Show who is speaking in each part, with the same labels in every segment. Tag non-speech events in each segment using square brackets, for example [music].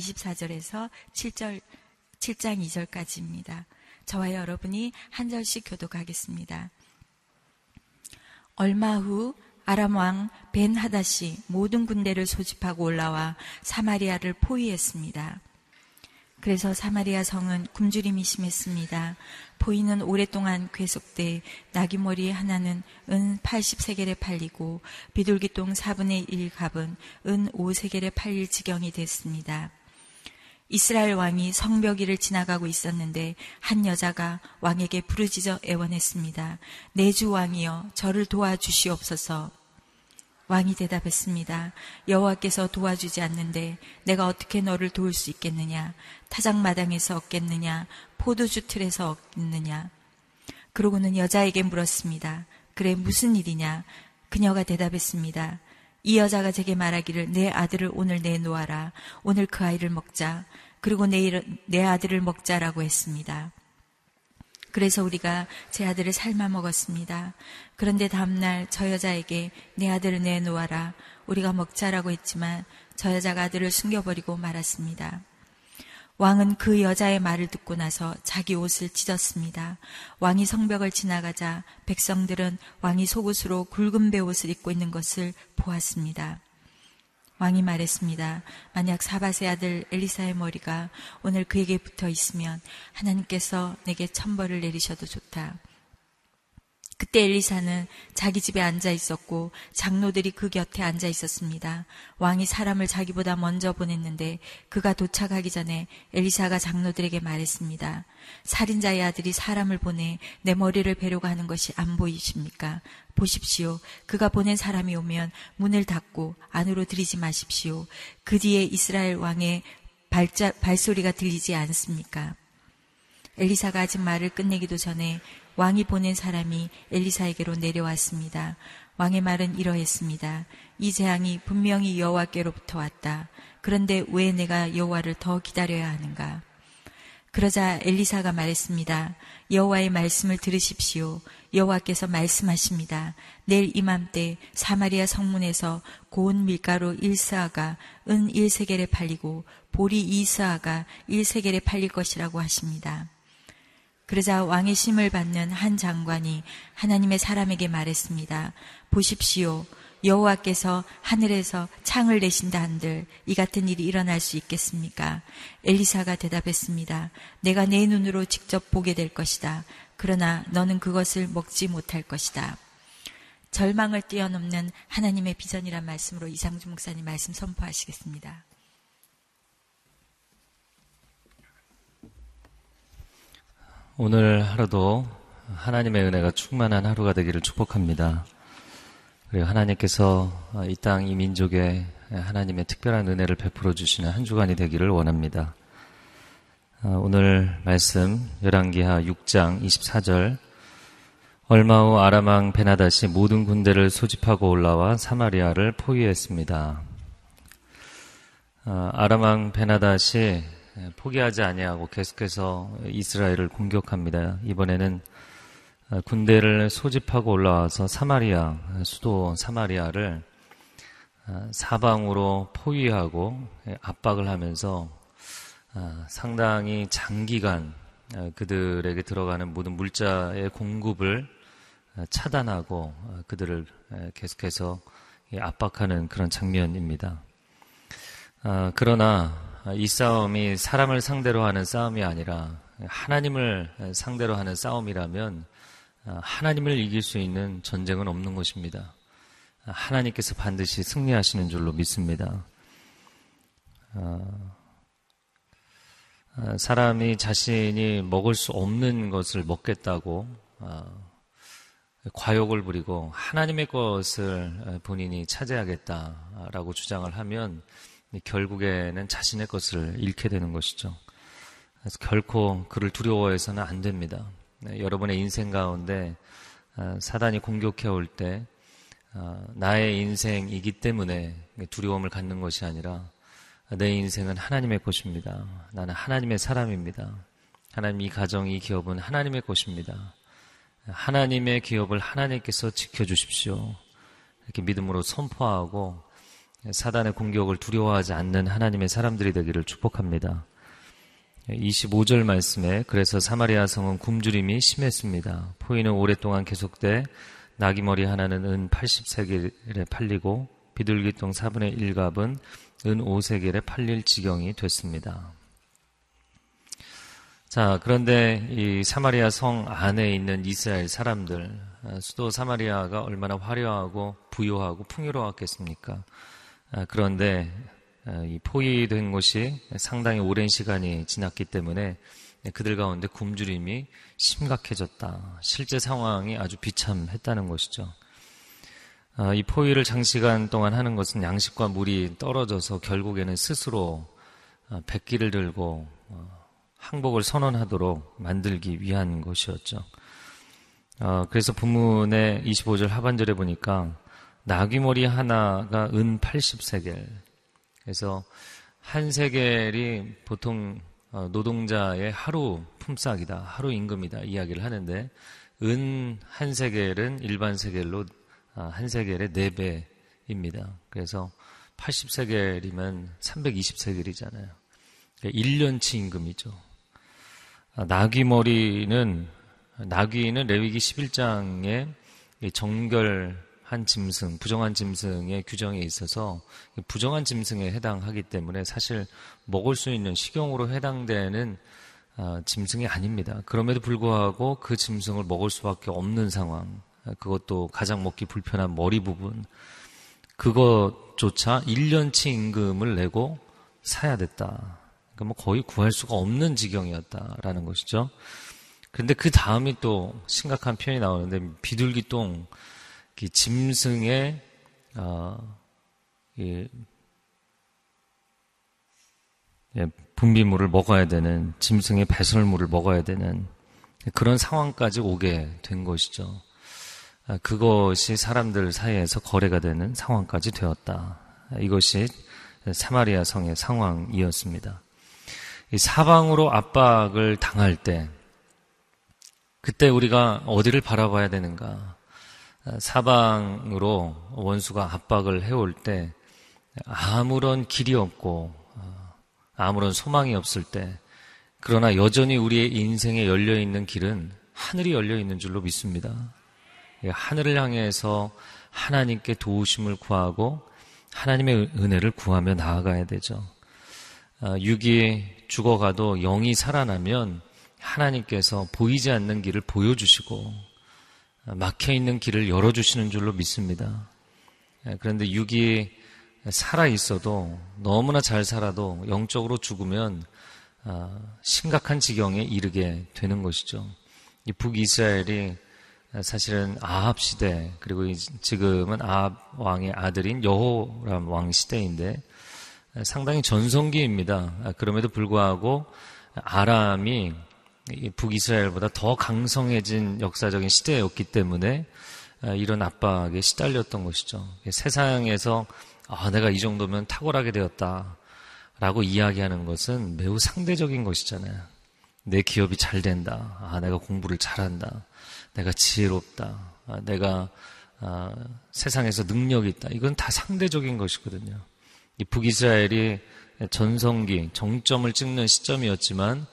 Speaker 1: 사마리아 6장 24절에서 7절 7장 2절까지입니다. 저와 여러분이 한 절씩 교독하겠습니다. 얼마 후 아람 왕 벤 하닷이 모든 군대를 소집하고 올라와 사마리아를 포위했습니다. 그래서 사마리아 성은 굶주림이 심했습니다. 포위는 오랫동안 계속돼 나귀머리 하나는 은 80세겔에 팔리고 비둘기똥 4분의 1 값은 은 5세겔에 팔릴 지경이 됐습니다. 이스라엘 왕이 성벽 위를 지나가고 있었는데 한 여자가 왕에게 부르짖어 애원했습니다. 내 주 왕이여 저를 도와주시옵소서. 왕이 대답했습니다. 여호와께서 도와주지 않는데 내가 어떻게 너를 도울 수 있겠느냐? 타작마당에서 얻겠느냐? 포도주 틀에서 얻겠느냐? 그러고는 여자에게 물었습니다. 그래 무슨 일이냐? 그녀가 대답했습니다. 이 여자가 제게 말하기를 내 아들을 오늘 내놓아라. 오늘 그 아이를 먹자. 그리고 내일 내 아들을 먹자라고 했습니다. 그래서 우리가 제 아들을 삶아 먹었습니다. 그런데 다음날 저 여자에게 내 아들을 내놓아라. 우리가 먹자라고 했지만 저 여자가 아들을 숨겨버리고 말았습니다. 왕은 그 여자의 말을 듣고 나서 자기 옷을 찢었습니다. 왕이 성벽을 지나가자 백성들은 왕이 속옷으로 굵은 배옷을 입고 있는 것을 보았습니다. 왕이 말했습니다. 만약 사바세 아들 엘리사의 머리가 오늘 그에게 붙어 있으면 하나님께서 내게 천벌을 내리셔도 좋다. 그때 엘리사는 자기 집에 앉아 있었고 장로들이 그 곁에 앉아 있었습니다. 왕이 사람을 자기보다 먼저 보냈는데 그가 도착하기 전에 엘리사가 장로들에게 말했습니다. 살인자의 아들이 사람을 보내 내 머리를 베려고 하는 것이 안 보이십니까? 보십시오. 그가 보낸 사람이 오면 문을 닫고 안으로 들이지 마십시오. 그 뒤에 이스라엘 왕의 발자, 발소리가 들리지 않습니까? 엘리사가 아직 말을 끝내기도 전에 왕이 보낸 사람이 엘리사에게로 내려왔습니다. 왕의 말은 이러했습니다. 이 재앙이 분명히 여호와께로부터 왔다. 그런데 왜 내가 여호와를 더 기다려야 하는가? 그러자 엘리사가 말했습니다. 여호와의 말씀을 들으십시오. 여호와께서 말씀하십니다. 내일 이맘때 사마리아 성문에서 고운 밀가루 1스아가 은 1세겔에 팔리고 보리 2스아가 1세겔에 팔릴 것이라고 하십니다. 그러자 왕의 심을 받는 한 장관이 하나님의 사람에게 말했습니다. 보십시오. 여호와께서 하늘에서 창을 내신다 한들 이 같은 일이 일어날 수 있겠습니까? 엘리사가 대답했습니다. 내가 내 눈으로 직접 보게 될 것이다. 그러나 너는 그것을 먹지 못할 것이다. 절망을 뛰어넘는 하나님의 비전이란 말씀으로 이상주 목사님 말씀 선포하시겠습니다.
Speaker 2: 오늘 하루도 하나님의 은혜가 충만한 하루가 되기를 축복합니다. 그리고 하나님께서 이 땅, 이 민족에 하나님의 특별한 은혜를 베풀어 주시는 한 주간이 되기를 원합니다. 오늘 말씀 열왕기하 6장 24절 얼마 후 아람왕 베나다시 모든 군대를 소집하고 올라와 사마리아를 포위했습니다. 아람왕 베나다시 예, 포기하지 아니하고 계속해서 이스라엘을 공격합니다. 이번에는 어, 군대를 소집하고 올라와서 사마리아 수도 사마리아를 어, 사방으로 포위하고 예, 압박을 하면서 어, 상당히 장기간 그들에게 들어가는 모든 물자의 공급을 차단하고 그들을 계속해서 압박하는 그런 장면입니다. 그러나 이 싸움이 사람을 상대로 하는 싸움이 아니라 하나님을 상대로 하는 싸움이라면 하나님을 이길 수 있는 전쟁은 없는 것입니다. 하나님께서 반드시 승리하시는 줄로 믿습니다. 사람이 자신이 먹을 수 없는 것을 먹겠다고 어, 과욕을 부리고 하나님의 것을 본인이 차지하겠다라고 주장을 하면 결국에는 자신의 것을 잃게 되는 것이죠. 그래서 결코 그를 두려워해서는 안 됩니다. 네, 여러분의 인생 가운데 어, 사단이 공격해 올때 어, 나의 인생이기 때문에 두려움을 갖는 것이 아니라 내 인생은 하나님의 것입니다. 나는 하나님의 사람입니다. 하나님 이 가정, 이 기업은 하나님의 것입니다. 하나님의 기업을 하나님께서 지켜주십시오. 이렇게 믿음으로 선포하고 사단의 공격을 두려워하지 않는 하나님의 사람들이 되기를 축복합니다. 25절 말씀에 그래서 사마리아 성은 굶주림이 심했습니다. 포위는 오랫동안 계속돼 나귀머리 하나는 은 80세겔에 팔리고 비둘기똥 4분의 1갑은 은 5세겔에 팔릴 지경이 됐습니다. 자, 그런데 이 사마리아 성 안에 있는 이스라엘 사람들, 수도 사마리아가 얼마나 화려하고 부유하고 풍요로웠겠습니까? 아, 그런데 아, 이 포위된 곳이 상당히 오랜 시간이 지났기 때문에 그들 가운데 굶주림이 심각해졌다. 실제 상황이 아주 비참했다는 것이죠. 아, 이 포위를 장시간 동안 하는 것은 양식과 물이 떨어져서 결국에는 스스로 백기를 들고 어, 항복을 선언하도록 만들기 위한 것이었죠. 어, 그래서 본문의 25절 하반절에 보니까 나귀머리 하나가 은 80세겔. 그래서 한 세겔이 보통 어, 노동자의 하루 품삯이다, 하루 임금이다 이야기를 하는데 은 한 세겔은 일반 세겔로 아, 한 세겔의 4배입니다. 그래서 80세겔이면 320세겔이잖아요. 1년치 임금이죠. 아, 나귀머리는 나귀는 레위기 11장에 정결 한 짐승, 부정한 짐승의 규정에 있어서 부정한 짐승에 해당하기 때문에 사실 먹을 수 있는 식용으로 해당되는 아, 짐승이 아닙니다. 그럼에도 불구하고 그 짐승을 먹을 수밖에 없는 상황, 그것도 가장 먹기 불편한 머리 부분, 그것조차 1년치 임금을 내고 사야 됐다. 그러니까 뭐 거의 구할 수가 없는 지경이었다라는 것이죠. 그런데 그 다음이 또 심각한 표현이 나오는데 비둘기 똥 짐승의 어, 예, 예, 분비물을 먹어야 되는 짐승의 배설물을 먹어야 되는 그런 상황까지 오게 된 것이죠. 아, 그것이 사람들 사이에서 거래가 되는 상황까지 되었다. 이것이 사마리아 성의 상황이었습니다. 사방으로 압박을 당할 때, 그때 우리가 어디를 바라봐야 되는가? 사방으로 원수가 압박을 해올 때 아무런 길이 없고 어, 아무런 소망이 없을 때 그러나 여전히 우리의 인생에 열려 있는 길은 하늘이 열려 있는 줄로 믿습니다. 하늘을 향해서 하나님께 도우심을 구하고 하나님의 은혜를 구하며 나아가야 되죠. 어, 육이 죽어가도 영이 살아나면 하나님께서 보이지 않는 길을 보여주시고 막혀 있는 길을 열어 주시는 줄로 믿습니다. 예, 그런데 육이 살아 있어도 너무나 잘 살아도 영적으로 죽으면 아, 심각한 지경에 이르게 되는 것이죠. 이 북이스라엘이 사실은 아합 시대 그리고 지금은 아합 왕의 아들인 여호람 왕 시대인데 상당히 전성기입니다. 아, 그럼에도 불구하고 아람이 북이스라엘보다 더 강성해진 역사적인 시대였기 때문에 아, 이런 압박에 시달렸던 것이죠. 세상에서 아, 내가 이 정도면 탁월하게 되었다. 라고 이야기하는 것은 매우 상대적인 것이잖아요. 내 기업이 잘 된다. 아, 내가 공부를 잘한다. 내가 지혜롭다. 아, 내가 아, 세상에서 능력이 있다. 이건 다 상대적인 것이거든요. 이 북이스라엘이 전성기, 정점을 찍는 시점이었지만 네,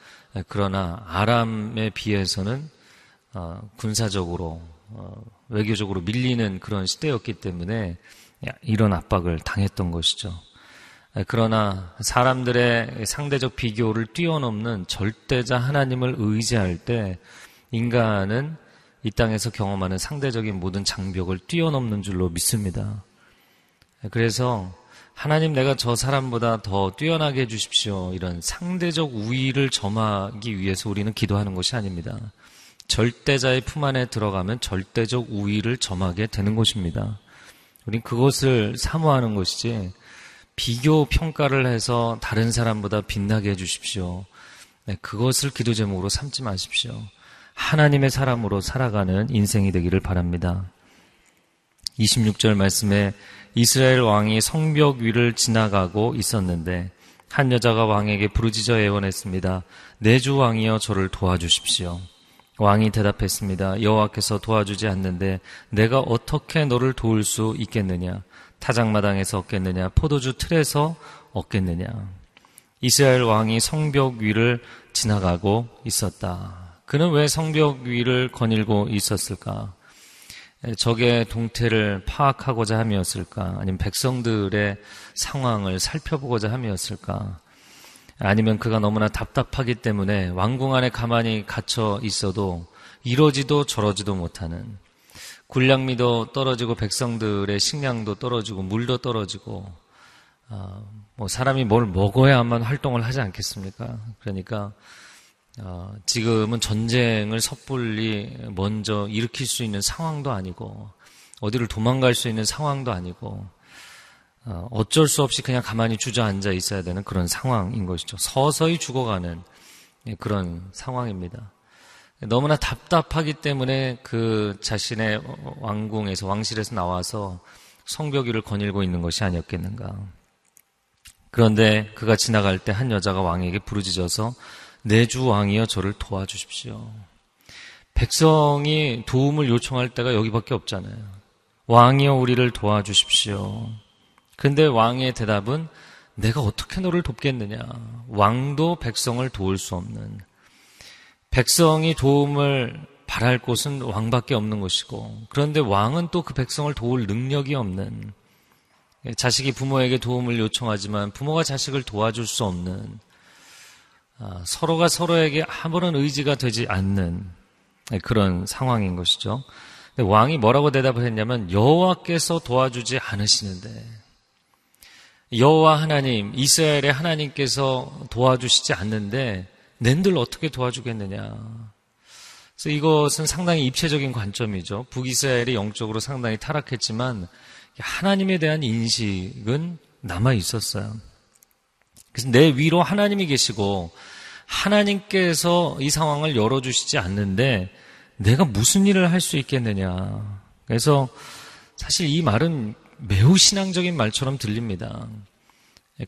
Speaker 2: 그러나 아람에 비해서는 어, 군사적으로 어, 외교적으로 밀리는 그런 시대였기 때문에 이런 압박을 당했던 것이죠. 네, 그러나 사람들의 상대적 비교를 뛰어넘는 절대자 하나님을 의지할 때 인간은 이 땅에서 경험하는 상대적인 모든 장벽을 뛰어넘는 줄로 믿습니다. 네, 그래서 하나님 내가 저 사람보다 더 뛰어나게 해주십시오. 이런 상대적 우위를 점하기 위해서 우리는 기도하는 것이 아닙니다. 절대자의 품 안에 들어가면 절대적 우위를 점하게 되는 것입니다. 우린 그것을 사모하는 것이지 비교 평가를 해서 다른 사람보다 빛나게 해주십시오. 네, 그것을 기도 제목으로 삼지 마십시오. 하나님의 사람으로 살아가는 인생이 되기를 바랍니다. 26절 말씀에 이스라엘 왕이 성벽 위를 지나가고 있었는데 한 여자가 왕에게 부르짖어 애원했습니다. 내 주 왕이여 저를 도와주십시오. 왕이 대답했습니다. 여호와께서 도와주지 않는데 내가 어떻게 너를 도울 수 있겠느냐? 타작마당에서 얻겠느냐? 포도주 틀에서 얻겠느냐? 이스라엘 왕이 성벽 위를 지나가고 있었다. 그는 왜 성벽 위를 거닐고 있었을까? 적의 동태를 파악하고자 함이었을까? 아니면 백성들의 상황을 살펴보고자 함이었을까? 아니면 그가 너무나 답답하기 때문에 왕궁 안에 가만히 갇혀 있어도 이러지도 저러지도 못하는 군량미도 떨어지고 백성들의 식량도 떨어지고 물도 떨어지고 어, 뭐 사람이 뭘 먹어야만 활동을 하지 않겠습니까? 그러니까 어, 지금은 전쟁을 섣불리 먼저 일으킬 수 있는 상황도 아니고 어디를 도망갈 수 있는 상황도 아니고 어, 어쩔 수 없이 그냥 가만히 주저앉아 있어야 되는 그런 상황인 것이죠. 서서히 죽어가는 예, 그런 상황입니다. 너무나 답답하기 때문에 그 자신의 왕궁에서 왕실에서 나와서 성벽 위를 거닐고 있는 것이 아니었겠는가. 그런데 그가 지나갈 때 한 여자가 왕에게 부르짖어서 내주 왕이여 저를 도와주십시오. 백성이 도움을 요청할 때가 여기밖에 없잖아요. 왕이여 우리를 도와주십시오. 근데 왕의 대답은 내가 어떻게 너를 돕겠느냐. 왕도 백성을 도울 수 없는. 백성이 도움을 바랄 곳은 왕밖에 없는 것이고, 그런데 왕은 또 그 백성을 도울 능력이 없는, 자식이 부모에게 도움을 요청하지만 부모가 자식을 도와줄 수 없는, 아, 서로가 서로에게 아무런 의지가 되지 않는 그런 상황인 것이죠. 왕이 뭐라고 대답을 했냐면 여호와께서 도와주지 않으시는데 여호와 하나님 이스라엘의 하나님께서 도와주시지 않는데 낸들 어떻게 도와주겠느냐. 그래서 이것은 상당히 입체적인 관점이죠. 북이스라엘이 영적으로 상당히 타락했지만 하나님에 대한 인식은 남아 있었어요. 그래서 내 위로 하나님이 계시고 하나님께서 이 상황을 열어주시지 않는데 내가 무슨 일을 할 수 있겠느냐. 그래서 사실 이 말은 매우 신앙적인 말처럼 들립니다.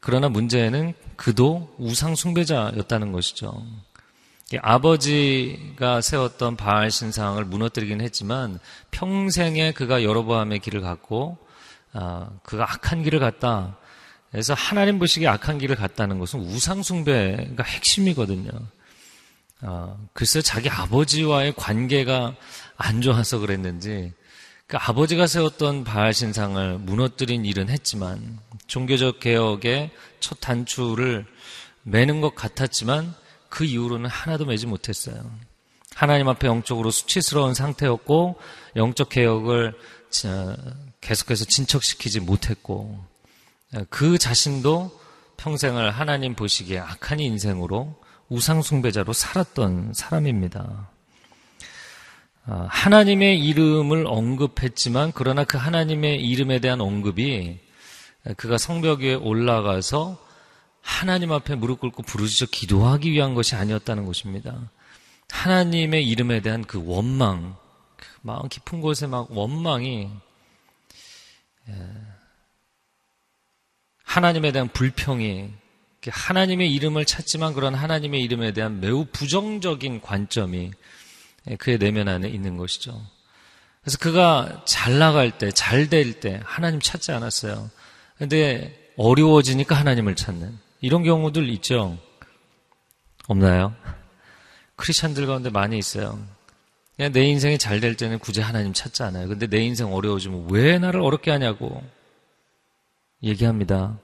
Speaker 2: 그러나 문제는 그도 우상 숭배자였다는 것이죠. 아버지가 세웠던 바알 신상을 무너뜨리긴 했지만 평생에 그가 여로보암의 길을 갔고 아, 그가 악한 길을 갔다. 그래서 하나님 보시기에 악한 길을 갔다는 것은 우상숭배가 핵심이거든요. 어, 글쎄 자기 아버지와의 관계가 안 좋아서 그랬는지 그 아버지가 세웠던 바알 신상을 무너뜨린 일은 했지만 종교적 개혁의 첫 단추를 매는 것 같았지만 그 이후로는 하나도 매지 못했어요. 하나님 앞에 영적으로 수치스러운 상태였고 영적 개혁을 계속해서 진척시키지 못했고 그 자신도 평생을 하나님 보시기에 악한 인생으로 우상숭배자로 살았던 사람입니다. 아, 하나님의 이름을 언급했지만 그러나 그 하나님의 이름에 대한 언급이 그가 성벽 위에 올라가서 하나님 앞에 무릎 꿇고 부르짖어 기도하기 위한 것이 아니었다는 것입니다. 하나님의 이름에 대한 그 원망, 그 마음 깊은 곳에 막 원망이 하나님에 대한 불평이 하나님의 이름을 찾지만 그런 하나님의 이름에 대한 매우 부정적인 관점이 그의 내면 안에 있는 것이죠. 그래서 그가 잘 나갈 때, 잘 될 때 하나님 찾지 않았어요. 근데 어려워지니까 하나님을 찾는 이런 경우들 있죠. 없나요? 크리스천들 가운데 많이 있어요. 그냥 내 인생이 잘 될 때는 굳이 하나님 찾지 않아요. 근데 내 인생 어려워지면 왜 나를 어렵게 하냐고. 얘기합니다.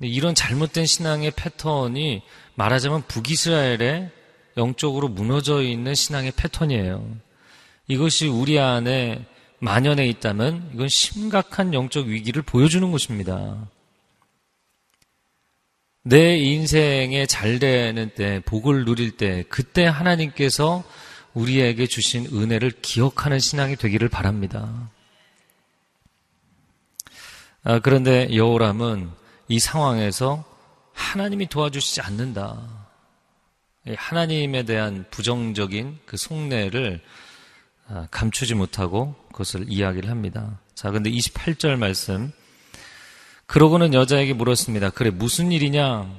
Speaker 2: 이런 잘못된 신앙의 패턴이 말하자면 북이스라엘의 영적으로 무너져 있는 신앙의 패턴이에요. 이것이 우리 안에 만연해 있다면 이건 심각한 영적 위기를 보여주는 것입니다. 내 인생에 잘 되는 때, 복을 누릴 때, 그때 하나님께서 우리에게 주신 은혜를 기억하는 신앙이 되기를 바랍니다. 아, 그런데 여호람은 이 상황에서 하나님이 도와주시지 않는다. 하나님에 대한 부정적인 그 속내를 아, 감추지 못하고 그것을 이야기를 합니다. 자, 근데 28절 말씀. 그러고는 여자에게 물었습니다. 그래, 무슨 일이냐?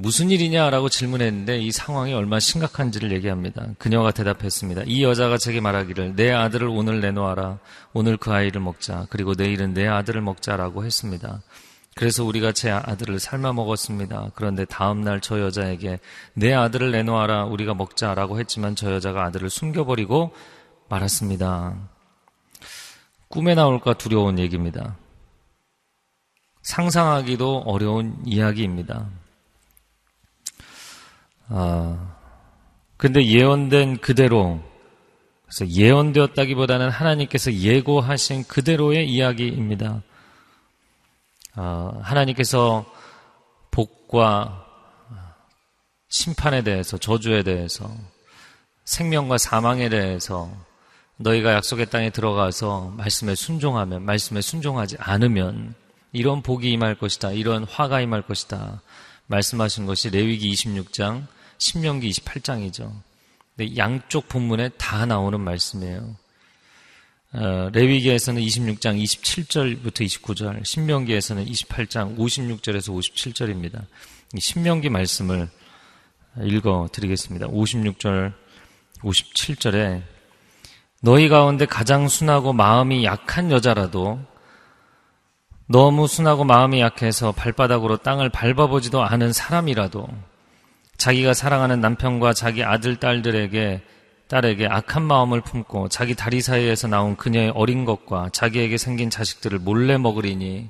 Speaker 2: 무슨 일이냐라고 질문했는데 이 상황이 얼마나 심각한지를 얘기합니다. 그녀가 대답했습니다. 이 여자가 제게 말하기를 내 아들을 오늘 내놓아라. 오늘 그 아이를 먹자. 그리고 내일은 내 아들을 먹자라고 했습니다. 그래서 우리가 제 아들을 삶아 먹었습니다. 그런데 다음날 저 여자에게 내 아들을 내놓아라. 우리가 먹자라고 했지만 저 여자가 아들을 숨겨버리고 말았습니다. 꿈에 나올까 두려운 얘기입니다. 상상하기도 어려운 이야기입니다. 아, 근데 예언된 그대로, 그래서 예언되었다기보다는 하나님께서 예고하신 그대로의 이야기입니다. 아, 하나님께서 복과 심판에 대해서, 저주에 대해서, 생명과 사망에 대해서 너희가 약속의 땅에 들어가서 말씀에 순종하면, 말씀에 순종하지 않으면 이런 복이 임할 것이다. 이런 화가 임할 것이다. 말씀하신 것이 레위기 26장, 신명기 28장이죠. 양쪽 본문에 다 나오는 말씀이에요. 어, 레위기에서는 26장 27절부터 29절, 신명기에서는 28장 56절에서 57절입니다. 신명기 말씀을 읽어 드리겠습니다. 56절, 57절에 너희 가운데 가장 순하고 마음이 약한 여자라도 너무 순하고 마음이 약해서 발바닥으로 땅을 밟아보지도 않은 사람이라도 자기가 사랑하는 남편과 자기 아들, 딸들에게 딸에게 악한 마음을 품고 자기 다리 사이에서 나온 그녀의 어린 것과 자기에게 생긴 자식들을 몰래 먹으리니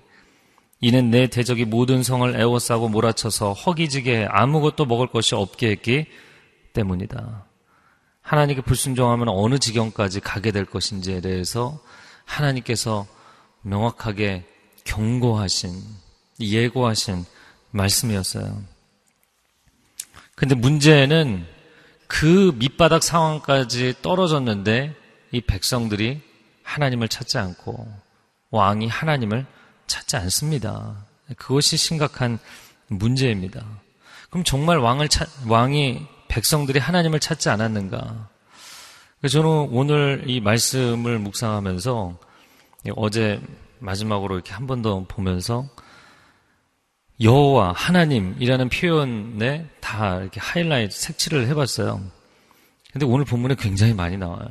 Speaker 2: 이는 내 대적이 모든 성을 애워싸고 몰아쳐서 허기지게 아무것도 먹을 것이 없게 했기 때문이다. 하나님께 불순종하면 어느 지경까지 가게 될 것인지에 대해서 하나님께서 명확하게 경고하신, 예고하신 말씀이었어요. 근데 문제는 그 밑바닥 상황까지 떨어졌는데 이 백성들이 하나님을 찾지 않고 왕이 하나님을 찾지 않습니다. 그것이 심각한 문제입니다. 그럼 정말 왕을 찾, 왕이 백성들이 하나님을 찾지 않았는가? 저는 오늘 이 말씀을 묵상하면서 어제 마지막으로 이렇게 한 번 더 보면서 여호와 하나님이라는 표현에 다 이렇게 하이라이트 색칠을 해봤어요. 근데 오늘 본문에 굉장히 많이 나와요.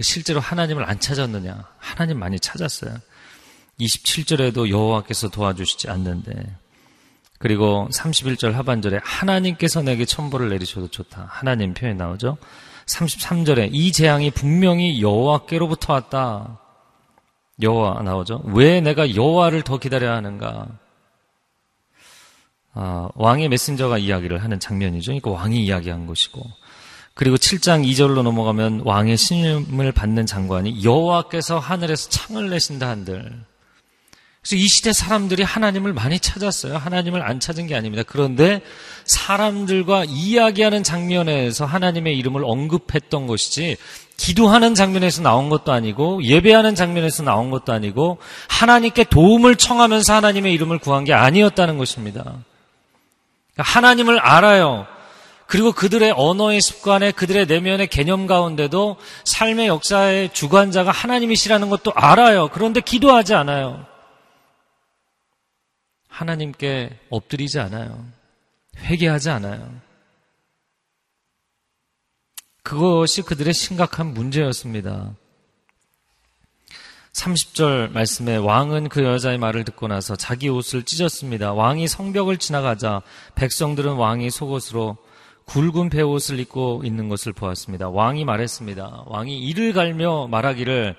Speaker 2: 실제로 하나님을 안 찾았느냐? 하나님 많이 찾았어요. 27절에도 여호와께서 도와주시지 않는데 그리고 31절 하반절에 하나님께서 내게 천벌을 내리셔도 좋다. 하나님 표현이 나오죠. 33절에 이 재앙이 분명히 여호와께로부터 왔다. 여호와 나오죠. 왜 내가 여호와를 더 기다려야 하는가? 아, 왕의 메신저가 이야기를 하는 장면이죠. 그러니까 왕이 이야기한 것이고. 그리고 7장 2절로 넘어가면 왕의 신임을 받는 장관이 여호와께서 하늘에서 창을 내신다 한들. 그래서 이 시대 사람들이 하나님을 많이 찾았어요. 하나님을 안 찾은 게 아닙니다. 그런데 사람들과 이야기하는 장면에서 하나님의 이름을 언급했던 것이지 기도하는 장면에서 나온 것도 아니고 예배하는 장면에서 나온 것도 아니고 하나님께 도움을 청하면서 하나님의 이름을 구한 게 아니었다는 것입니다. 하나님을 알아요. 그리고 그들의 언어의 습관에 그들의 내면의 개념 가운데도 삶의 역사의 주관자가 하나님이시라는 것도 알아요. 그런데 기도하지 않아요. 하나님께 엎드리지 않아요. 회개하지 않아요. 그것이 그들의 심각한 문제였습니다. 30절 말씀에 왕은 그 여자의 말을 듣고 나서 자기 옷을 찢었습니다. 왕이 성벽을 지나가자 백성들은 왕이 속옷으로 굵은 배옷을 입고 있는 것을 보았습니다. 왕이 말했습니다. 왕이 이를 갈며 말하기를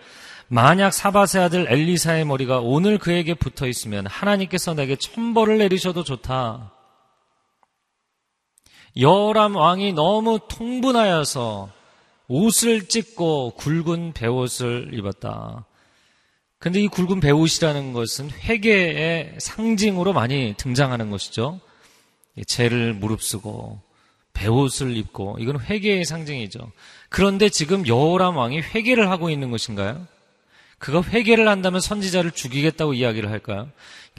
Speaker 2: 만약 사바세 아들 엘리사의 머리가 오늘 그에게 붙어 있으면 하나님께서 내게 천벌을 내리셔도 좋다. 여람 왕이 너무 통분하여서 옷을 찢고 굵은 배옷을 입었다. 근데 이 굵은 배옷이라는 것은 회개의 상징으로 많이 등장하는 것이죠. 죄를 무릅쓰고 배옷을 입고 이건 회개의 상징이죠. 그런데 지금 여호람 왕이 회개를 하고 있는 것인가요? 그가 회개를 한다면 선지자를 죽이겠다고 이야기를 할까요?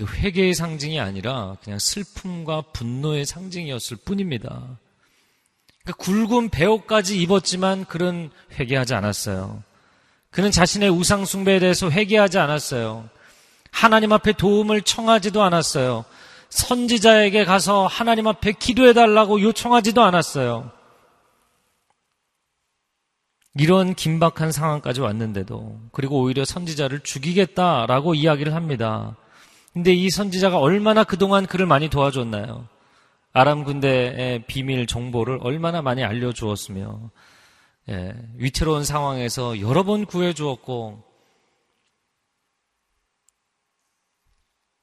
Speaker 2: 회개의 상징이 아니라 그냥 슬픔과 분노의 상징이었을 뿐입니다. 그러니까 굵은 배옷까지 입었지만 그런 회개하지 않았어요. 그는 자신의 우상 숭배에 대해서 회개하지 않았어요. 하나님 앞에 도움을 청하지도 않았어요. 선지자에게 가서 하나님 앞에 기도해달라고 요청하지도 않았어요. 이런 긴박한 상황까지 왔는데도 그리고 오히려 선지자를 죽이겠다라고 이야기를 합니다. 근데 이 선지자가 얼마나 그동안 그를 많이 도와줬나요? 아람 군대의 비밀 정보를 얼마나 많이 알려주었으며 예, 위태로운 상황에서 여러 번 구해주었고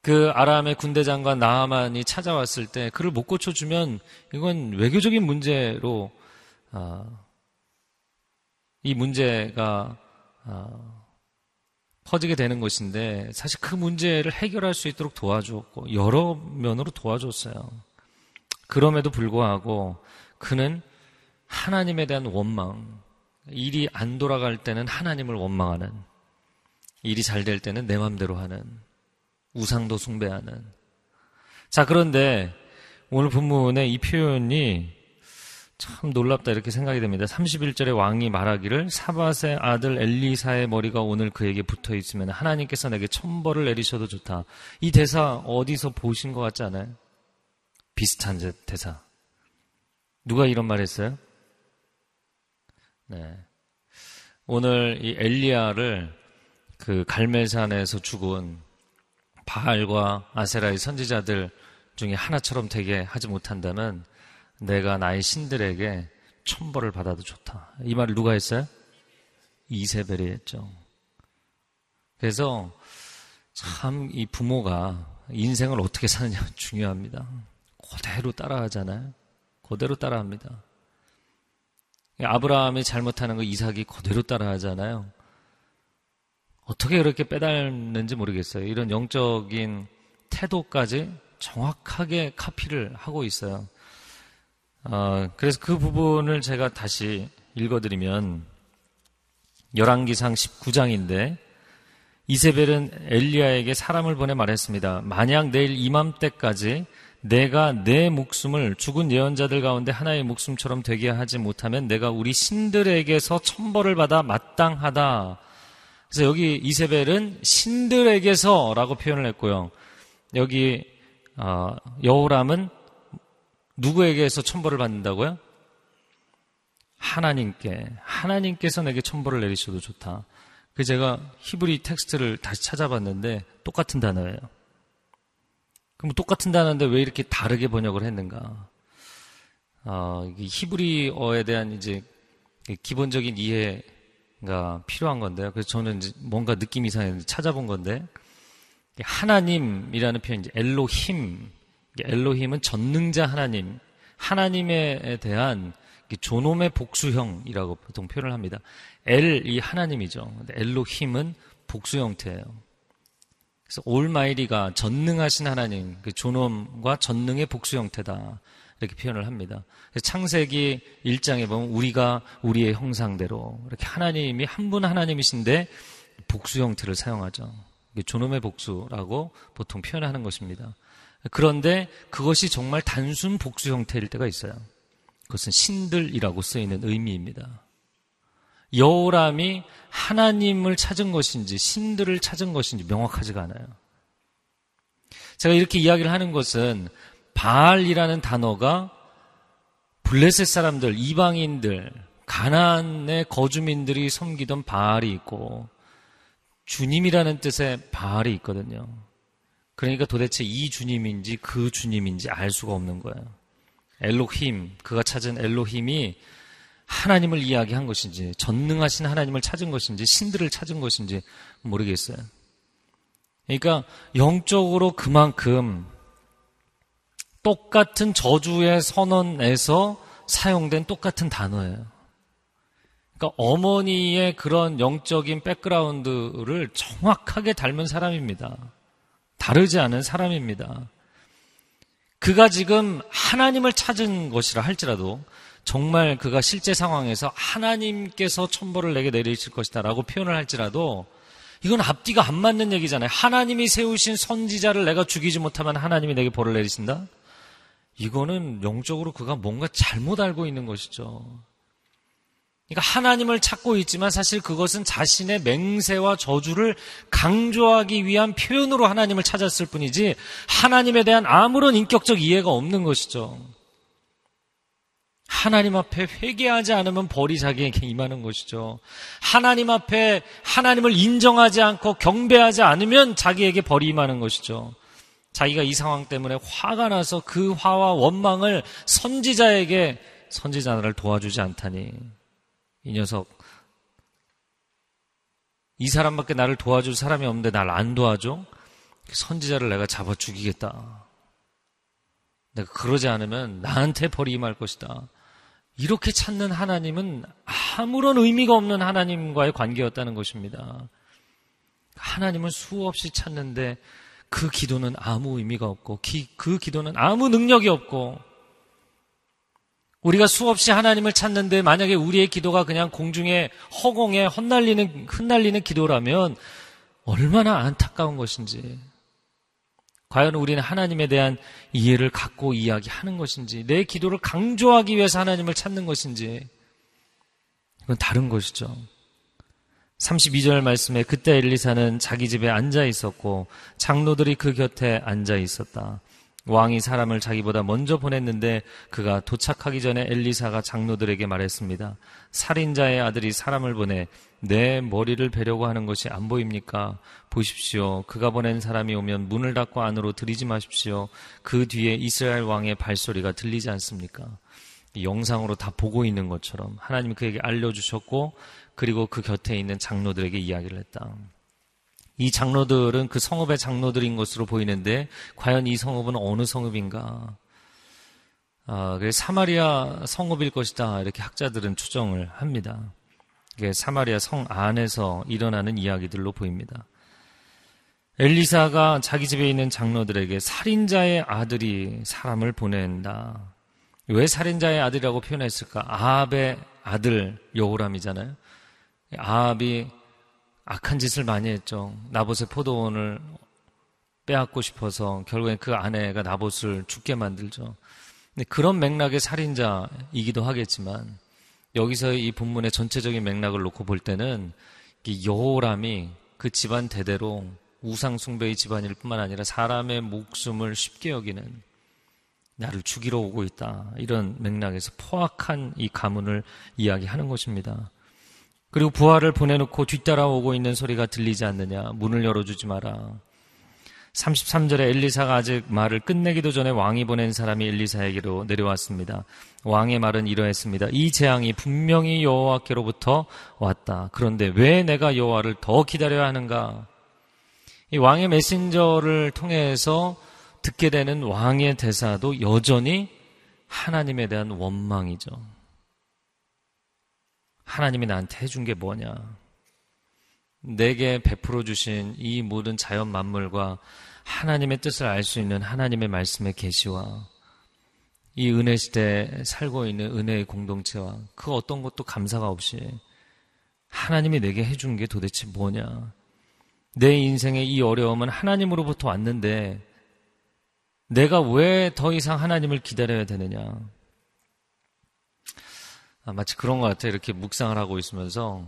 Speaker 2: 그 아람의 군대 장관 나하만이 찾아왔을 때 그를 못 고쳐주면 이건 외교적인 문제로 아, 이 문제가 아, 퍼지게 되는 것인데 사실 그 문제를 해결할 수 있도록 도와주었고 여러 면으로 도와줬어요. 그럼에도 불구하고 그는 하나님에 대한 원망, 일이 안 돌아갈 때는 하나님을 원망하는, 일이 잘 될 때는 내 맘대로 하는, 우상도 숭배하는. 자, 그런데 오늘 본문의 이 표현이 참 놀랍다 이렇게 생각이 됩니다. 31절에 왕이 말하기를 사밧의 아들 엘리사의 머리가 오늘 그에게 붙어 있으면 하나님께서 내게 천벌을 내리셔도 좋다. 이 대사 어디서 보신 것 같지 않아요? 비슷한 대사. 누가 이런 말 했어요? 네. 오늘 이 엘리야를 그 갈멜산에서 죽은 바알과 아세라의 선지자들 중에 하나처럼 되게 하지 못한다면 내가 나의 신들에게 천벌을 받아도 좋다. 이 말을 누가 했어요? 이세벨이 했죠. 그래서 참 이 부모가 인생을 어떻게 사느냐 [laughs] 중요합니다. 그대로 따라하잖아요. 그대로 따라합니다. 아브라함이 잘못하는 거 이삭이 그대로 따라하잖아요. 어떻게 그렇게 빼닮는지 모르겠어요. 이런 영적인 태도까지 정확하게 카피를 하고 있어요. 어, 그래서 그 부분을 제가 다시 읽어드리면 열왕기상 19장인데 이세벨은 엘리야에게 사람을 보내 말했습니다. 만약 내일 이맘때까지 내가 내 목숨을 죽은 예언자들 가운데 하나의 목숨처럼 되게 하지 못하면 내가 우리 신들에게서 천벌을 받아 마땅하다. 그래서 여기 이세벨은 신들에게서라고 표현을 했고요. 여기 어, 여호람은 누구에게서 천벌을 받는다고요? 하나님께. 하나님께서 내게 천벌을 내리셔도 좋다. 그 제가 히브리 텍스트를 다시 찾아봤는데 똑같은 단어예요. 그럼 똑같은 단어인데 왜 이렇게 다르게 번역을 했는가? 어, 히브리어에 대한 이제 기본적인 이해가 필요한 건데요. 그래서 저는 이제 뭔가 느낌이 이상해서 찾아본 건데 하나님이라는 표현 이제 엘로힘 엘로힘은 전능자 하나님, 하나님에 대한 존엄의 복수형이라고 보통 표현을 합니다. 엘 이 하나님이죠. 엘로힘은 복수 형태예요. 그래서 올마이리가 전능하신 하나님, 그 존엄과 전능의 복수 형태다. 이렇게 표현을 합니다. 창세기 1장에 보면 우리가 우리의 형상대로 이렇게 하나님이 한 분 하나님이신데 복수 형태를 사용하죠. 존엄의 복수라고 보통 표현하는 것입니다. 그런데 그것이 정말 단순 복수 형태일 때가 있어요. 그것은 신들이라고 쓰이는 의미입니다. 여호람이 하나님을 찾은 것인지 신들을 찾은 것인지 명확하지가 않아요. 제가 이렇게 이야기를 하는 것은 바알이라는 단어가 블레셋 사람들, 이방인들, 가나안의 거주민들이 섬기던 바알이 있고 주님이라는 뜻의 바알이 있거든요. 그러니까 도대체 이 주님인지 그 주님인지 알 수가 없는 거예요. 엘로힘, 그가 찾은 엘로힘이 하나님을 이야기한 것인지, 전능하신 하나님을 찾은 것인지, 신들을 찾은 것인지 모르겠어요. 그러니까 영적으로 그만큼 똑같은 저주의 선언에서 사용된 똑같은 단어예요. 그러니까 어머니의 그런 영적인 백그라운드를 정확하게 닮은 사람입니다. 다르지 않은 사람입니다. 그가 지금 하나님을 찾은 것이라 할지라도 정말 그가 실제 상황에서 하나님께서 천벌을 내게 내리실 것이다 라고 표현을 할지라도 이건 앞뒤가 안 맞는 얘기잖아요. 하나님이 세우신 선지자를 내가 죽이지 못하면 하나님이 내게 벌을 내리신다? 이거는 영적으로 그가 뭔가 잘못 알고 있는 것이죠. 그러니까 하나님을 찾고 있지만 사실 그것은 자신의 맹세와 저주를 강조하기 위한 표현으로 하나님을 찾았을 뿐이지 하나님에 대한 아무런 인격적 이해가 없는 것이죠. 하나님 앞에 회개하지 않으면 벌이 자기에게 임하는 것이죠. 하나님 앞에 하나님을 인정하지 않고 경배하지 않으면 자기에게 벌이 임하는 것이죠. 자기가 이 상황 때문에 화가 나서 그 화와 원망을 선지자에게 선지자를 도와주지 않다니 이 녀석 이 사람밖에 나를 도와줄 사람이 없는데 날 안 도와줘? 선지자를 내가 잡아 죽이겠다. 내가 그러지 않으면 나한테 벌이 임할 것이다. 이렇게 찾는 하나님은 아무런 의미가 없는 하나님과의 관계였다는 것입니다. 하나님을 수없이 찾는데 그 기도는 아무 의미가 없고 기, 그 기도는 아무 능력이 없고 우리가 수없이 하나님을 찾는데 만약에 우리의 기도가 그냥 공중에 허공에 헛날리는 흩날리는 기도라면 얼마나 안타까운 것인지 과연 우리는 하나님에 대한 이해를 갖고 이야기하는 것인지 내 기도를 강조하기 위해서 하나님을 찾는 것인지 이건 다른 것이죠. 32절 말씀에 그때 엘리사는 자기 집에 앉아 있었고 장로들이 그 곁에 앉아 있었다. 왕이 사람을 자기보다 먼저 보냈는데 그가 도착하기 전에 엘리사가 장로들에게 말했습니다. 살인자의 아들이 사람을 보내 내 머리를 베려고 하는 것이 안 보입니까? 보십시오. 그가 보낸 사람이 오면 문을 닫고 안으로 들이지 마십시오. 그 뒤에 이스라엘 왕의 발소리가 들리지 않습니까? 영상으로 다 보고 있는 것처럼 하나님이 그에게 알려주셨고 그리고 그 곁에 있는 장로들에게 이야기를 했다. 이 장로들은 그 성읍의 장로들인 것으로 보이는데 과연 이 성읍은 어느 성읍인가? 아, 사마리아 성읍일 것이다. 이렇게 학자들은 추정을 합니다. 이게 사마리아 성 안에서 일어나는 이야기들로 보입니다. 엘리사가 자기 집에 있는 장로들에게 살인자의 아들이 사람을 보낸다. 왜 살인자의 아들이라고 표현했을까? 아합의 아들 여호람이잖아요. 아합이 악한 짓을 많이 했죠. 나봇의 포도원을 빼앗고 싶어서 결국엔 그 아내가 나봇을 죽게 만들죠. 근데 그런 맥락의 살인자이기도 하겠지만 여기서 이 본문의 전체적인 맥락을 놓고 볼 때는 여호람이 그 집안 대대로 우상 숭배의 집안일 뿐만 아니라 사람의 목숨을 쉽게 여기는 나를 죽이러 오고 있다. 이런 맥락에서 포악한 이 가문을 이야기하는 것입니다. 그리고 부하를 보내놓고 뒤따라오고 있는 소리가 들리지 않느냐. 문을 열어주지 마라. 33절에 엘리사가 아직 말을 끝내기도 전에 왕이 보낸 사람이 엘리사에게로 내려왔습니다. 왕의 말은 이러했습니다. 이 재앙이 분명히 여호와께로부터 왔다. 그런데 왜 내가 여호와를 더 기다려야 하는가? 이 왕의 메신저를 통해서 듣게 되는 왕의 대사도 여전히 하나님에 대한 원망이죠. 하나님이 나한테 해준 게 뭐냐? 내게 베풀어 주신 이 모든 자연 만물과 하나님의 뜻을 알 수 있는 하나님의 말씀의 계시와 이 은혜 시대에 살고 있는 은혜의 공동체와 그 어떤 것도 감사가 없이 하나님이 내게 해준 게 도대체 뭐냐? 내 인생의 이 어려움은 하나님으로부터 왔는데 내가 왜 더 이상 하나님을 기다려야 되느냐? 아, 마치 그런 것 같아요. 이렇게 묵상을 하고 있으면서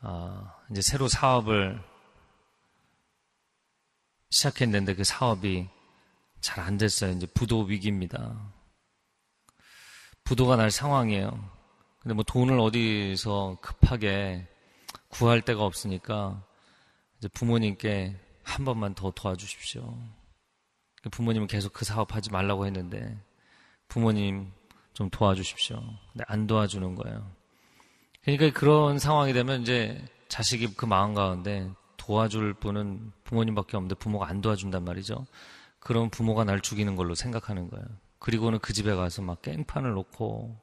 Speaker 2: 아, 이제 새로 사업을 시작했는데 그 사업이 잘 안 됐어요. 이제 부도 위기입니다. 부도가 날 상황이에요. 근데 뭐 돈을 어디서 급하게 구할 데가 없으니까 이제 부모님께 한 번만 더 도와주십시오. 부모님은 계속 그 사업 하지 말라고 했는데 부모님 좀 도와주십시오. 근데 안 도와주는 거예요. 그러니까 그런 상황이 되면 이제 자식이 그 마음 가운데 도와줄 분은 부모님밖에 없는데 부모가 안 도와준단 말이죠. 그럼 부모가 날 죽이는 걸로 생각하는 거예요. 그리고는 그 집에 가서 막 깽판을 놓고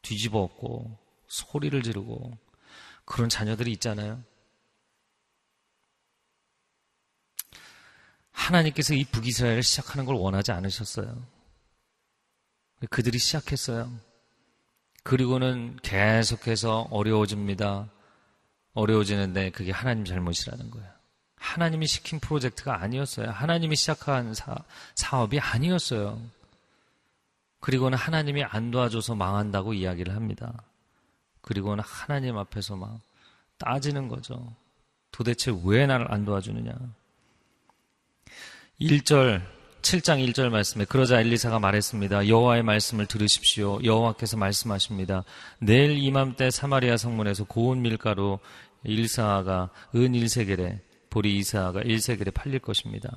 Speaker 2: 뒤집어 엎고 소리를 지르고 그런 자녀들이 있잖아요. 하나님께서 이 북이스라엘을 시작하는 걸 원하지 않으셨어요. 그들이 시작했어요. 그리고는 계속해서 어려워집니다. 어려워지는데 그게 하나님 잘못이라는 거예요. 하나님이 시킨 프로젝트가 아니었어요. 하나님이 시작한 사, 사업이 아니었어요. 그리고는 하나님이 안 도와줘서 망한다고 이야기를 합니다. 그리고는 하나님 앞에서 막 따지는 거죠. 도대체 왜 나를 안 도와주느냐. 1절 7장 1절 말씀에 그러자 엘리사가 말했습니다. 여호와의 말씀을 들으십시오. 여호와께서 말씀하십니다. 내일 이맘때 사마리아 성문에서 고운 밀가루 일사가 은 1세겔에 보리 이사가 1세겔에 팔릴 것입니다.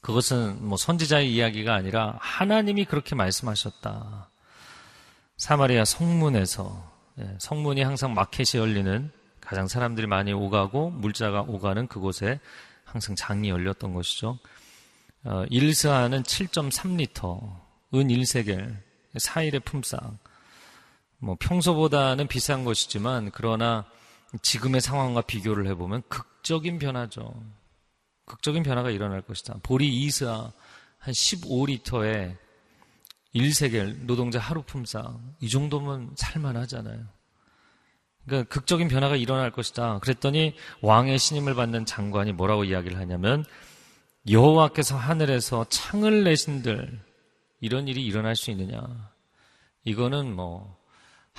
Speaker 2: 그것은 뭐 선지자의 이야기가 아니라 하나님이 그렇게 말씀하셨다. 사마리아 성문에서 예, 성문이 항상 마켓이 열리는 가장 사람들이 많이 오가고 물자가 오가는 그곳에 항상 장이 열렸던 것이죠. 어, 일사는 7.3리터, 은 1세겔, 4일의 품삯. 뭐 평소보다는 비싼 것이지만 그러나 지금의 상황과 비교를 해보면 극적인 변화죠. 극적인 변화가 일어날 것이다. 보리 이스아 한 15리터에 1세겔 노동자 하루 품삯 이 정도면 살만하잖아요. 그러니까 극적인 변화가 일어날 것이다. 그랬더니 왕의 신임을 받는 장관이 뭐라고 이야기를 하냐면 여호와께서 하늘에서 창을 내신들 이런 일이 일어날 수 있느냐? 이거는 뭐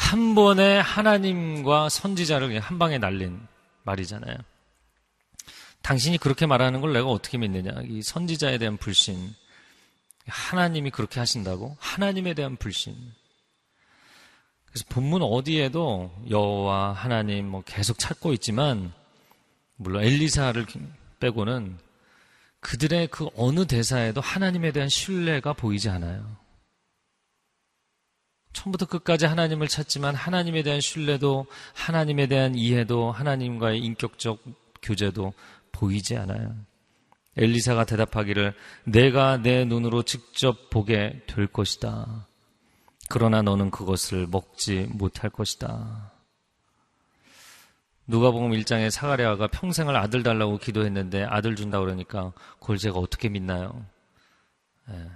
Speaker 2: 한 번에 하나님과 선지자를 그냥 한 방에 날린 말이잖아요. 당신이 그렇게 말하는 걸 내가 어떻게 믿느냐? 이 선지자에 대한 불신. 하나님이 그렇게 하신다고? 하나님에 대한 불신. 그래서 본문 어디에도 여호와 하나님 뭐 계속 찾고 있지만 물론 엘리사를 빼고는 그들의 그 어느 대사에도 하나님에 대한 신뢰가 보이지 않아요. 처음부터 끝까지 하나님을 찾지만 하나님에 대한 신뢰도 하나님에 대한 이해도 하나님과의 인격적 교제도 보이지 않아요. 엘리사가 대답하기를 내가 내 눈으로 직접 보게 될 것이다. 그러나 너는 그것을 먹지 못할 것이다. 누가복음 1장에 사가랴가 평생을 아들 달라고 기도했는데 아들 준다 그러니까 그걸 제가 어떻게 믿나요? 네.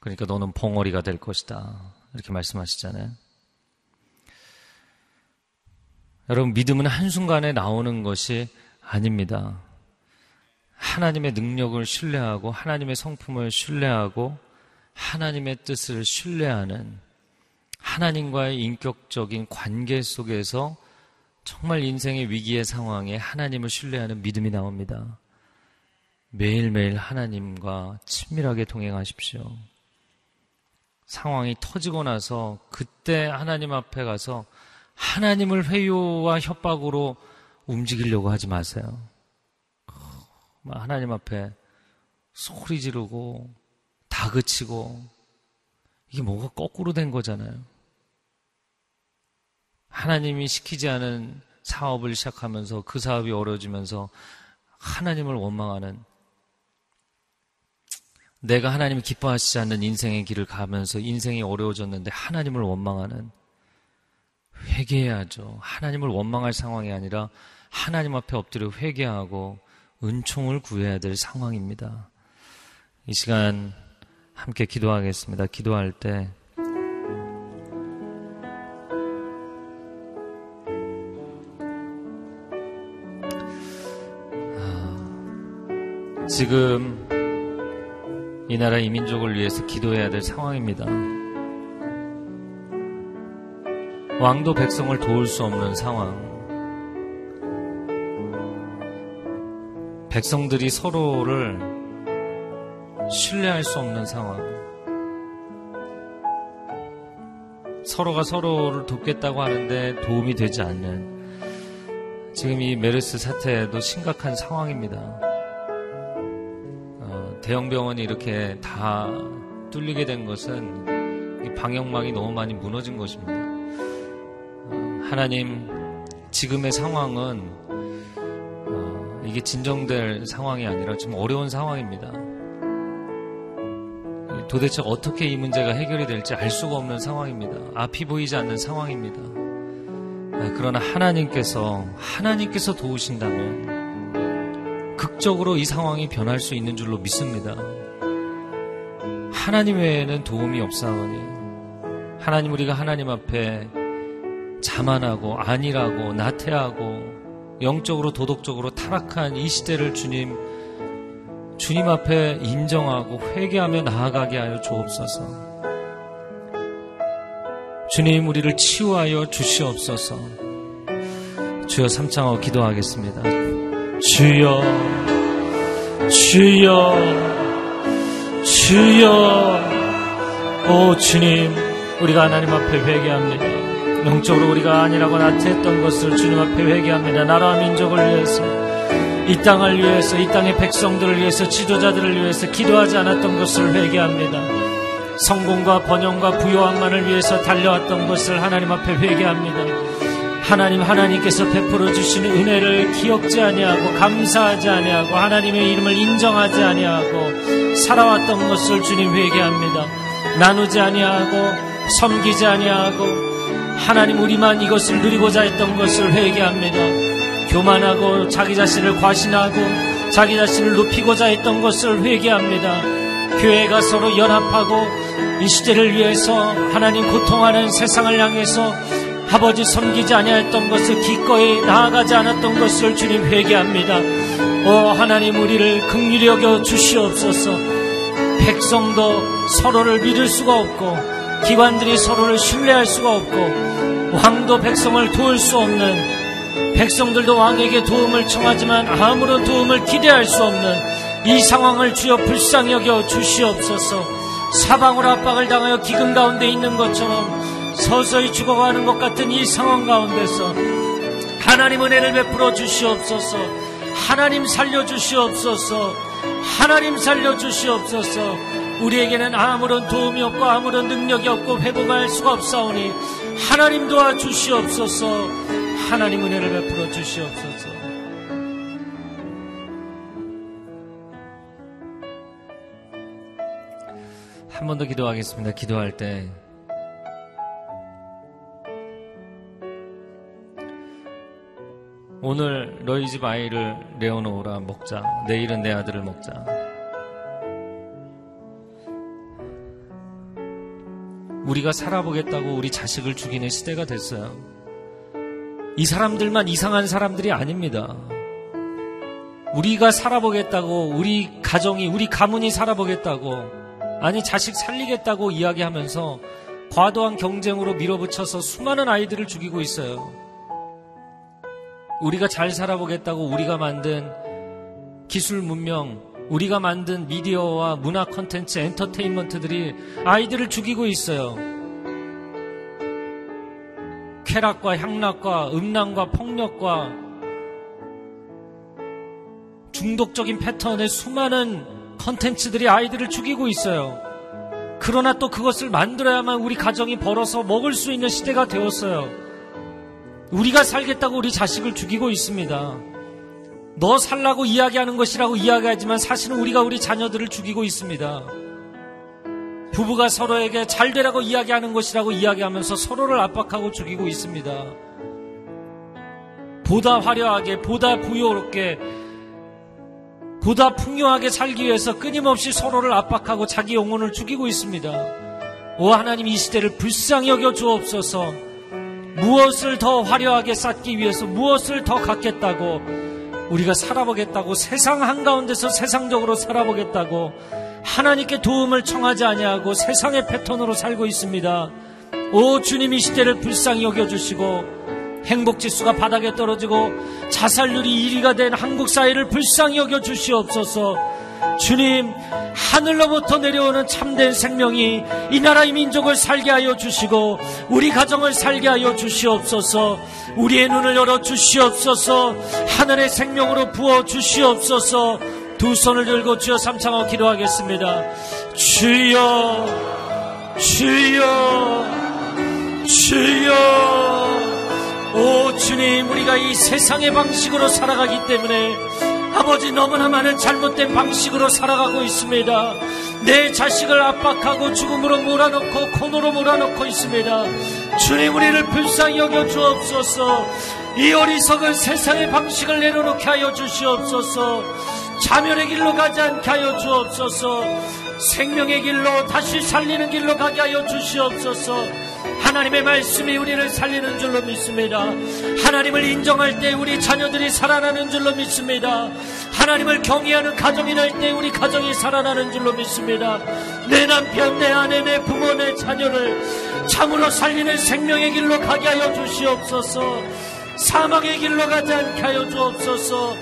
Speaker 2: 그러니까 너는 벙어리가 될 것이다. 이렇게 말씀하시잖아요. 여러분 믿음은 한순간에 나오는 것이 아닙니다. 하나님의 능력을 신뢰하고 하나님의 성품을 신뢰하고 하나님의 뜻을 신뢰하는 하나님과의 인격적인 관계 속에서 정말 인생의 위기의 상황에 하나님을 신뢰하는 믿음이 나옵니다. 매일매일 하나님과 친밀하게 동행하십시오. 상황이 터지고 나서 그때 하나님 앞에 가서 하나님을 회유와 협박으로 움직이려고 하지 마세요. 하나님 앞에 소리 지르고 다그치고 이게 뭐가 거꾸로 된 거잖아요. 하나님이 시키지 않은 사업을 시작하면서 그 사업이 어려워지면서 하나님을 원망하는 내가 하나님이 기뻐하시지 않는 인생의 길을 가면서 인생이 어려워졌는데 하나님을 원망하는 회개해야죠. 하나님을 원망할 상황이 아니라 하나님 앞에 엎드려 회개하고 은총을 구해야 될 상황입니다. 이 시간 함께 기도하겠습니다. 기도할 때 지금 이 나라 이민족을 위해서 기도해야 될 상황입니다. 왕도 백성을 도울 수 없는 상황. 백성들이 서로를 신뢰할 수 없는 상황. 서로가 서로를 돕겠다고 하는데 도움이 되지 않는 지금 이 메르스 사태도 심각한 상황입니다. 어, 대형 병원이 이렇게 다 뚫리게 된 것은 방역망이 너무 많이 무너진 것입니다. 어, 하나님, 지금의 상황은 이게 진정될 상황이 아니라 지금 어려운 상황입니다. 도대체 어떻게 이 문제가 해결이 될지 알 수가 없는 상황입니다. 앞이 보이지 않는 상황입니다. 아, 그러나 하나님께서, 하나님께서 도우신다면 극적으로 이 상황이 변할 수 있는 줄로 믿습니다. 하나님 외에는 도움이 없사오니 하나님 우리가 하나님 앞에 자만하고 안일하고 나태하고 영적으로 도덕적으로 타락한 이 시대를 주님 주님 앞에 인정하고 회개하며 나아가게 하여 주옵소서. 주님 우리를 치유하여 주시옵소서. 주여 삼창하고 기도하겠습니다. 주여, 주여, 주여, 오 주님, 우리가 하나님 앞에 회개합니다. 영적으로 우리가 아니라고 나태했던 것을 주님 앞에 회개합니다. 나라와 민족을 위해서, 이 땅을 위해서, 이 땅의 백성들을 위해서, 지도자들을 위해서 기도하지 않았던 것을 회개합니다. 성공과 번영과 부요함만을 위해서 달려왔던 것을 하나님 앞에 회개합니다. 하나님 하나님께서 베풀어 주시는 은혜를 기억지 아니하고 감사하지 아니하고 하나님의 이름을 인정하지 아니하고 살아왔던 것을 주님 회개합니다. 나누지 아니하고 섬기지 아니하고 하나님 우리만 이것을 누리고자 했던 것을 회개합니다. 교만하고 자기 자신을 과신하고 자기 자신을 높이고자 했던 것을 회개합니다. 교회가 서로 연합하고 이 시대를 위해서 하나님 고통하는 세상을 향해서 아버지 섬기지 아니했던 것을 기꺼이 나아가지 않았던 것을 주님 회개합니다. 오 하나님 우리를 극률히 여겨 주시옵소서. 백성도 서로를 믿을 수가 없고 기관들이 서로를 신뢰할 수가 없고 왕도 백성을 도울 수 없는 백성들도 왕에게 도움을 청하지만 아무런 도움을 기대할 수 없는 이 상황을 주여 불쌍히 여겨 주시옵소서. 사방으로 압박을 당하여 기근 가운데 있는 것처럼 서서히 죽어가는 것 같은 이 상황 가운데서 하나님 은혜를 베풀어 주시옵소서. 하나님 살려 주시옵소서. 하나님 살려 주시옵소서. 우리에게는 아무런 도움이 없고 아무런 능력이 없고 회복할 수가 없사오니 하나님 도와 주시옵소서. 하나님 은혜를 베풀어 주시옵소서. 한 번 더 기도하겠습니다. 기도할 때 오늘 너희 집 아이를 내어놓으라 먹자. 내일은 내 아들을 먹자. 우리가 살아보겠다고 우리 자식을 죽이는 시대가 됐어요. 이 사람들만 이상한 사람들이 아닙니다. 우리가 살아보겠다고, 우리 가정이, 우리 가문이 살아보겠다고, 아니 자식 살리겠다고 이야기하면서 과도한 경쟁으로 밀어붙여서 수많은 아이들을 죽이고 있어요. 우리가 잘 살아보겠다고 우리가 만든 기술 문명, 우리가 만든 미디어와 문화 컨텐츠, 엔터테인먼트들이 아이들을 죽이고 있어요. 쾌락과 향락과 음란과 폭력과 중독적인 패턴의 수많은 컨텐츠들이 아이들을 죽이고 있어요. 그러나 또 그것을 만들어야만 우리 가정이 벌어서 먹을 수 있는 시대가 되었어요. 우리가 살겠다고 우리 자식을 죽이고 있습니다. 너 살라고 이야기하는 것이라고 이야기하지만 사실은 우리가 우리 자녀들을 죽이고 있습니다. 부부가 서로에게 잘 되라고 이야기하는 것이라고 이야기하면서 서로를 압박하고 죽이고 있습니다. 보다 화려하게, 보다 부여롭게 보다 풍요하게 살기 위해서 끊임없이 서로를 압박하고 자기 영혼을 죽이고 있습니다. 오 하나님 이 시대를 불쌍히 여겨 주옵소서. 무엇을 더 화려하게 쌓기 위해서 무엇을 더 갖겠다고 우리가 살아보겠다고 세상 한가운데서 세상적으로 살아보겠다고 하나님께 도움을 청하지 아니하고 세상의 패턴으로 살고 있습니다. 오 주님 이 시대를 불쌍히 여겨 주시고 행복 지수가 바닥에 떨어지고 자살률이 1위가 된 한국 사회를 불쌍히 여겨 주시옵소서. 주님, 하늘로부터 내려오는 참된 생명이 이 나라의 민족을 살게 하여 주시고 우리 가정을 살게 하여 주시옵소서. 우리의 눈을 열어 주시옵소서. 하늘의 생명으로 부어 주시옵소서. 두 손을 들고 주여 삼창하고 기도하겠습니다. 주여, 주여, 주여. 오 주님 우리가 이 세상의 방식으로 살아가기 때문에 아버지 너무나 많은 잘못된 방식으로 살아가고 있습니다. 내 자식을 압박하고 죽음으로 몰아넣고 코너로 몰아넣고 있습니다. 주님 우리를 불쌍히 여겨 주옵소서. 이 어리석은 세상의 방식을 내려놓게 하여 주시옵소서. 자멸의 길로 가지 않게 하여 주옵소서. 생명의 길로 다시 살리는 길로 가게 하여 주시옵소서. 하나님의 말씀이 우리를 살리는 줄로 믿습니다. 하나님을 인정할 때 우리 자녀들이 살아나는 줄로 믿습니다. 하나님을 경외하는 가정이 날 때 우리 가정이 살아나는 줄로 믿습니다. 내 남편, 내 아내, 내 부모, 내 자녀를 참으로 살리는 생명의 길로 가게 하여 주시옵소서. 사망의 길로 가지 않게 하여 주옵소서.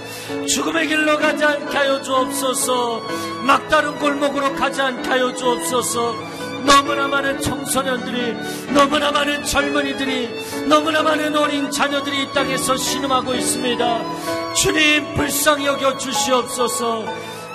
Speaker 2: 죽음의 길로 가지 않게 하여 주옵소서. 막다른 골목으로 가지 않게 하여 주옵소서. 너무나 많은 청소년들이 너무나 많은 젊은이들이 너무나 많은 어린 자녀들이 이 땅에서 신음하고 있습니다. 주님 불쌍히 여겨 주시옵소서.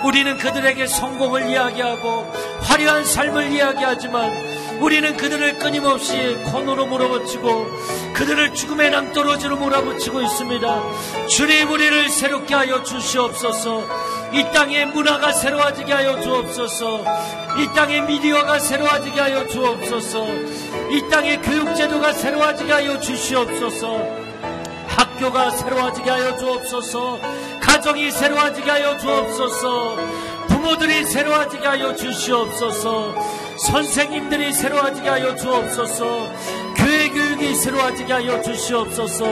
Speaker 2: 우리는 그들에게 성공을 이야기하고 화려한 삶을 이야기하지만 우리는 그들을 끊임없이 코너로 몰아붙이고 그들을 죽음의 낭떠러지로 몰아붙이고 있습니다. 주님 우리를 새롭게 하여 주시옵소서. 이 땅의 문화가 새로워지게 하여 주옵소서. 이 땅의 미디어가 새로워지게 하여 주옵소서. 이 땅의 교육제도가 새로워지게 하여 주시옵소서. 학교가 새로워지게 하여 주옵소서. 가정이 새로워지게 하여 주옵소서. 부모들이 새로워지게 하여 주시옵소서. 선생님들이 새로워지게 하여 주옵소서. 교회 교육이 새로워지게 하여 주시옵소서.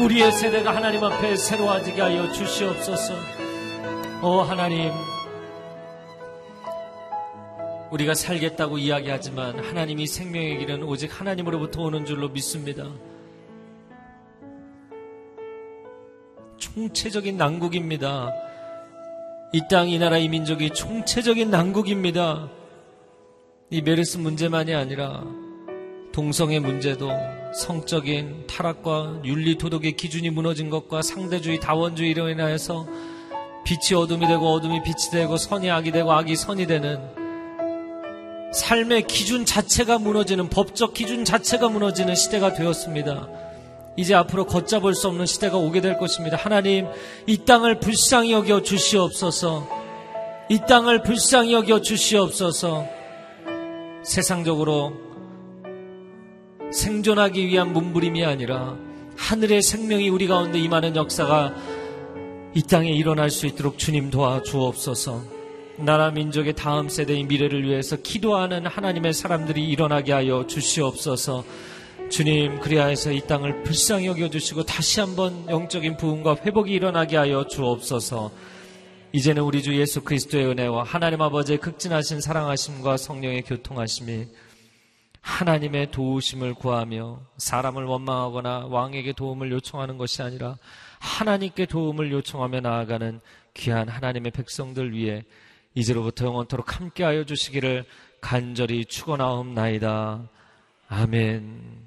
Speaker 2: 우리의 세대가 하나님 앞에 새로워지게 하여 주시옵소서. 오 하나님, 우리가 살겠다고 이야기하지만 하나님이 생명의 길은 오직 하나님으로부터 오는 줄로 믿습니다. 총체적인 난국입니다. 이 땅, 이 나라, 이 민족이 총체적인 난국입니다. 이 메르스 문제만이 아니라 동성애 문제도 성적인 타락과 윤리 도덕의 기준이 무너진 것과 상대주의, 다원주의로 인하여서 빛이 어둠이 되고 어둠이 빛이 되고 선이 악이 되고 악이 선이 되는 삶의 기준 자체가 무너지는 법적 기준 자체가 무너지는 시대가 되었습니다. 이제 앞으로 걷잡을 수 없는 시대가 오게 될 것입니다. 하나님, 이 땅을 불쌍히 여겨 주시옵소서. 이 땅을 불쌍히 여겨 주시옵소서. 세상적으로 생존하기 위한 몸부림이 아니라 하늘의 생명이 우리 가운데 임하는 역사가 이 땅에 일어날 수 있도록 주님 도와주옵소서. 나라 민족의 다음 세대의 미래를 위해서 기도하는 하나님의 사람들이 일어나게 하여 주시옵소서. 주님, 그리하여서 이 땅을 불쌍히 여겨 주시고 다시 한번 영적인 부흥과 회복이 일어나게 하여 주옵소서. 이제는 우리 주 예수 그리스도의 은혜와 하나님 아버지의 극진하신 사랑하심과 성령의 교통하심이 하나님의 도우심을 구하며 사람을 원망하거나 왕에게 도움을 요청하는 것이 아니라 하나님께 도움을 요청하며 나아가는 귀한 하나님의 백성들 위해 이제로부터 영원토록 함께하여 주시기를 간절히 축원하옵나이다. 아멘.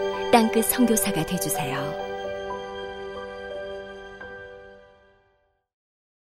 Speaker 3: 땅끝 성교사가 되주세요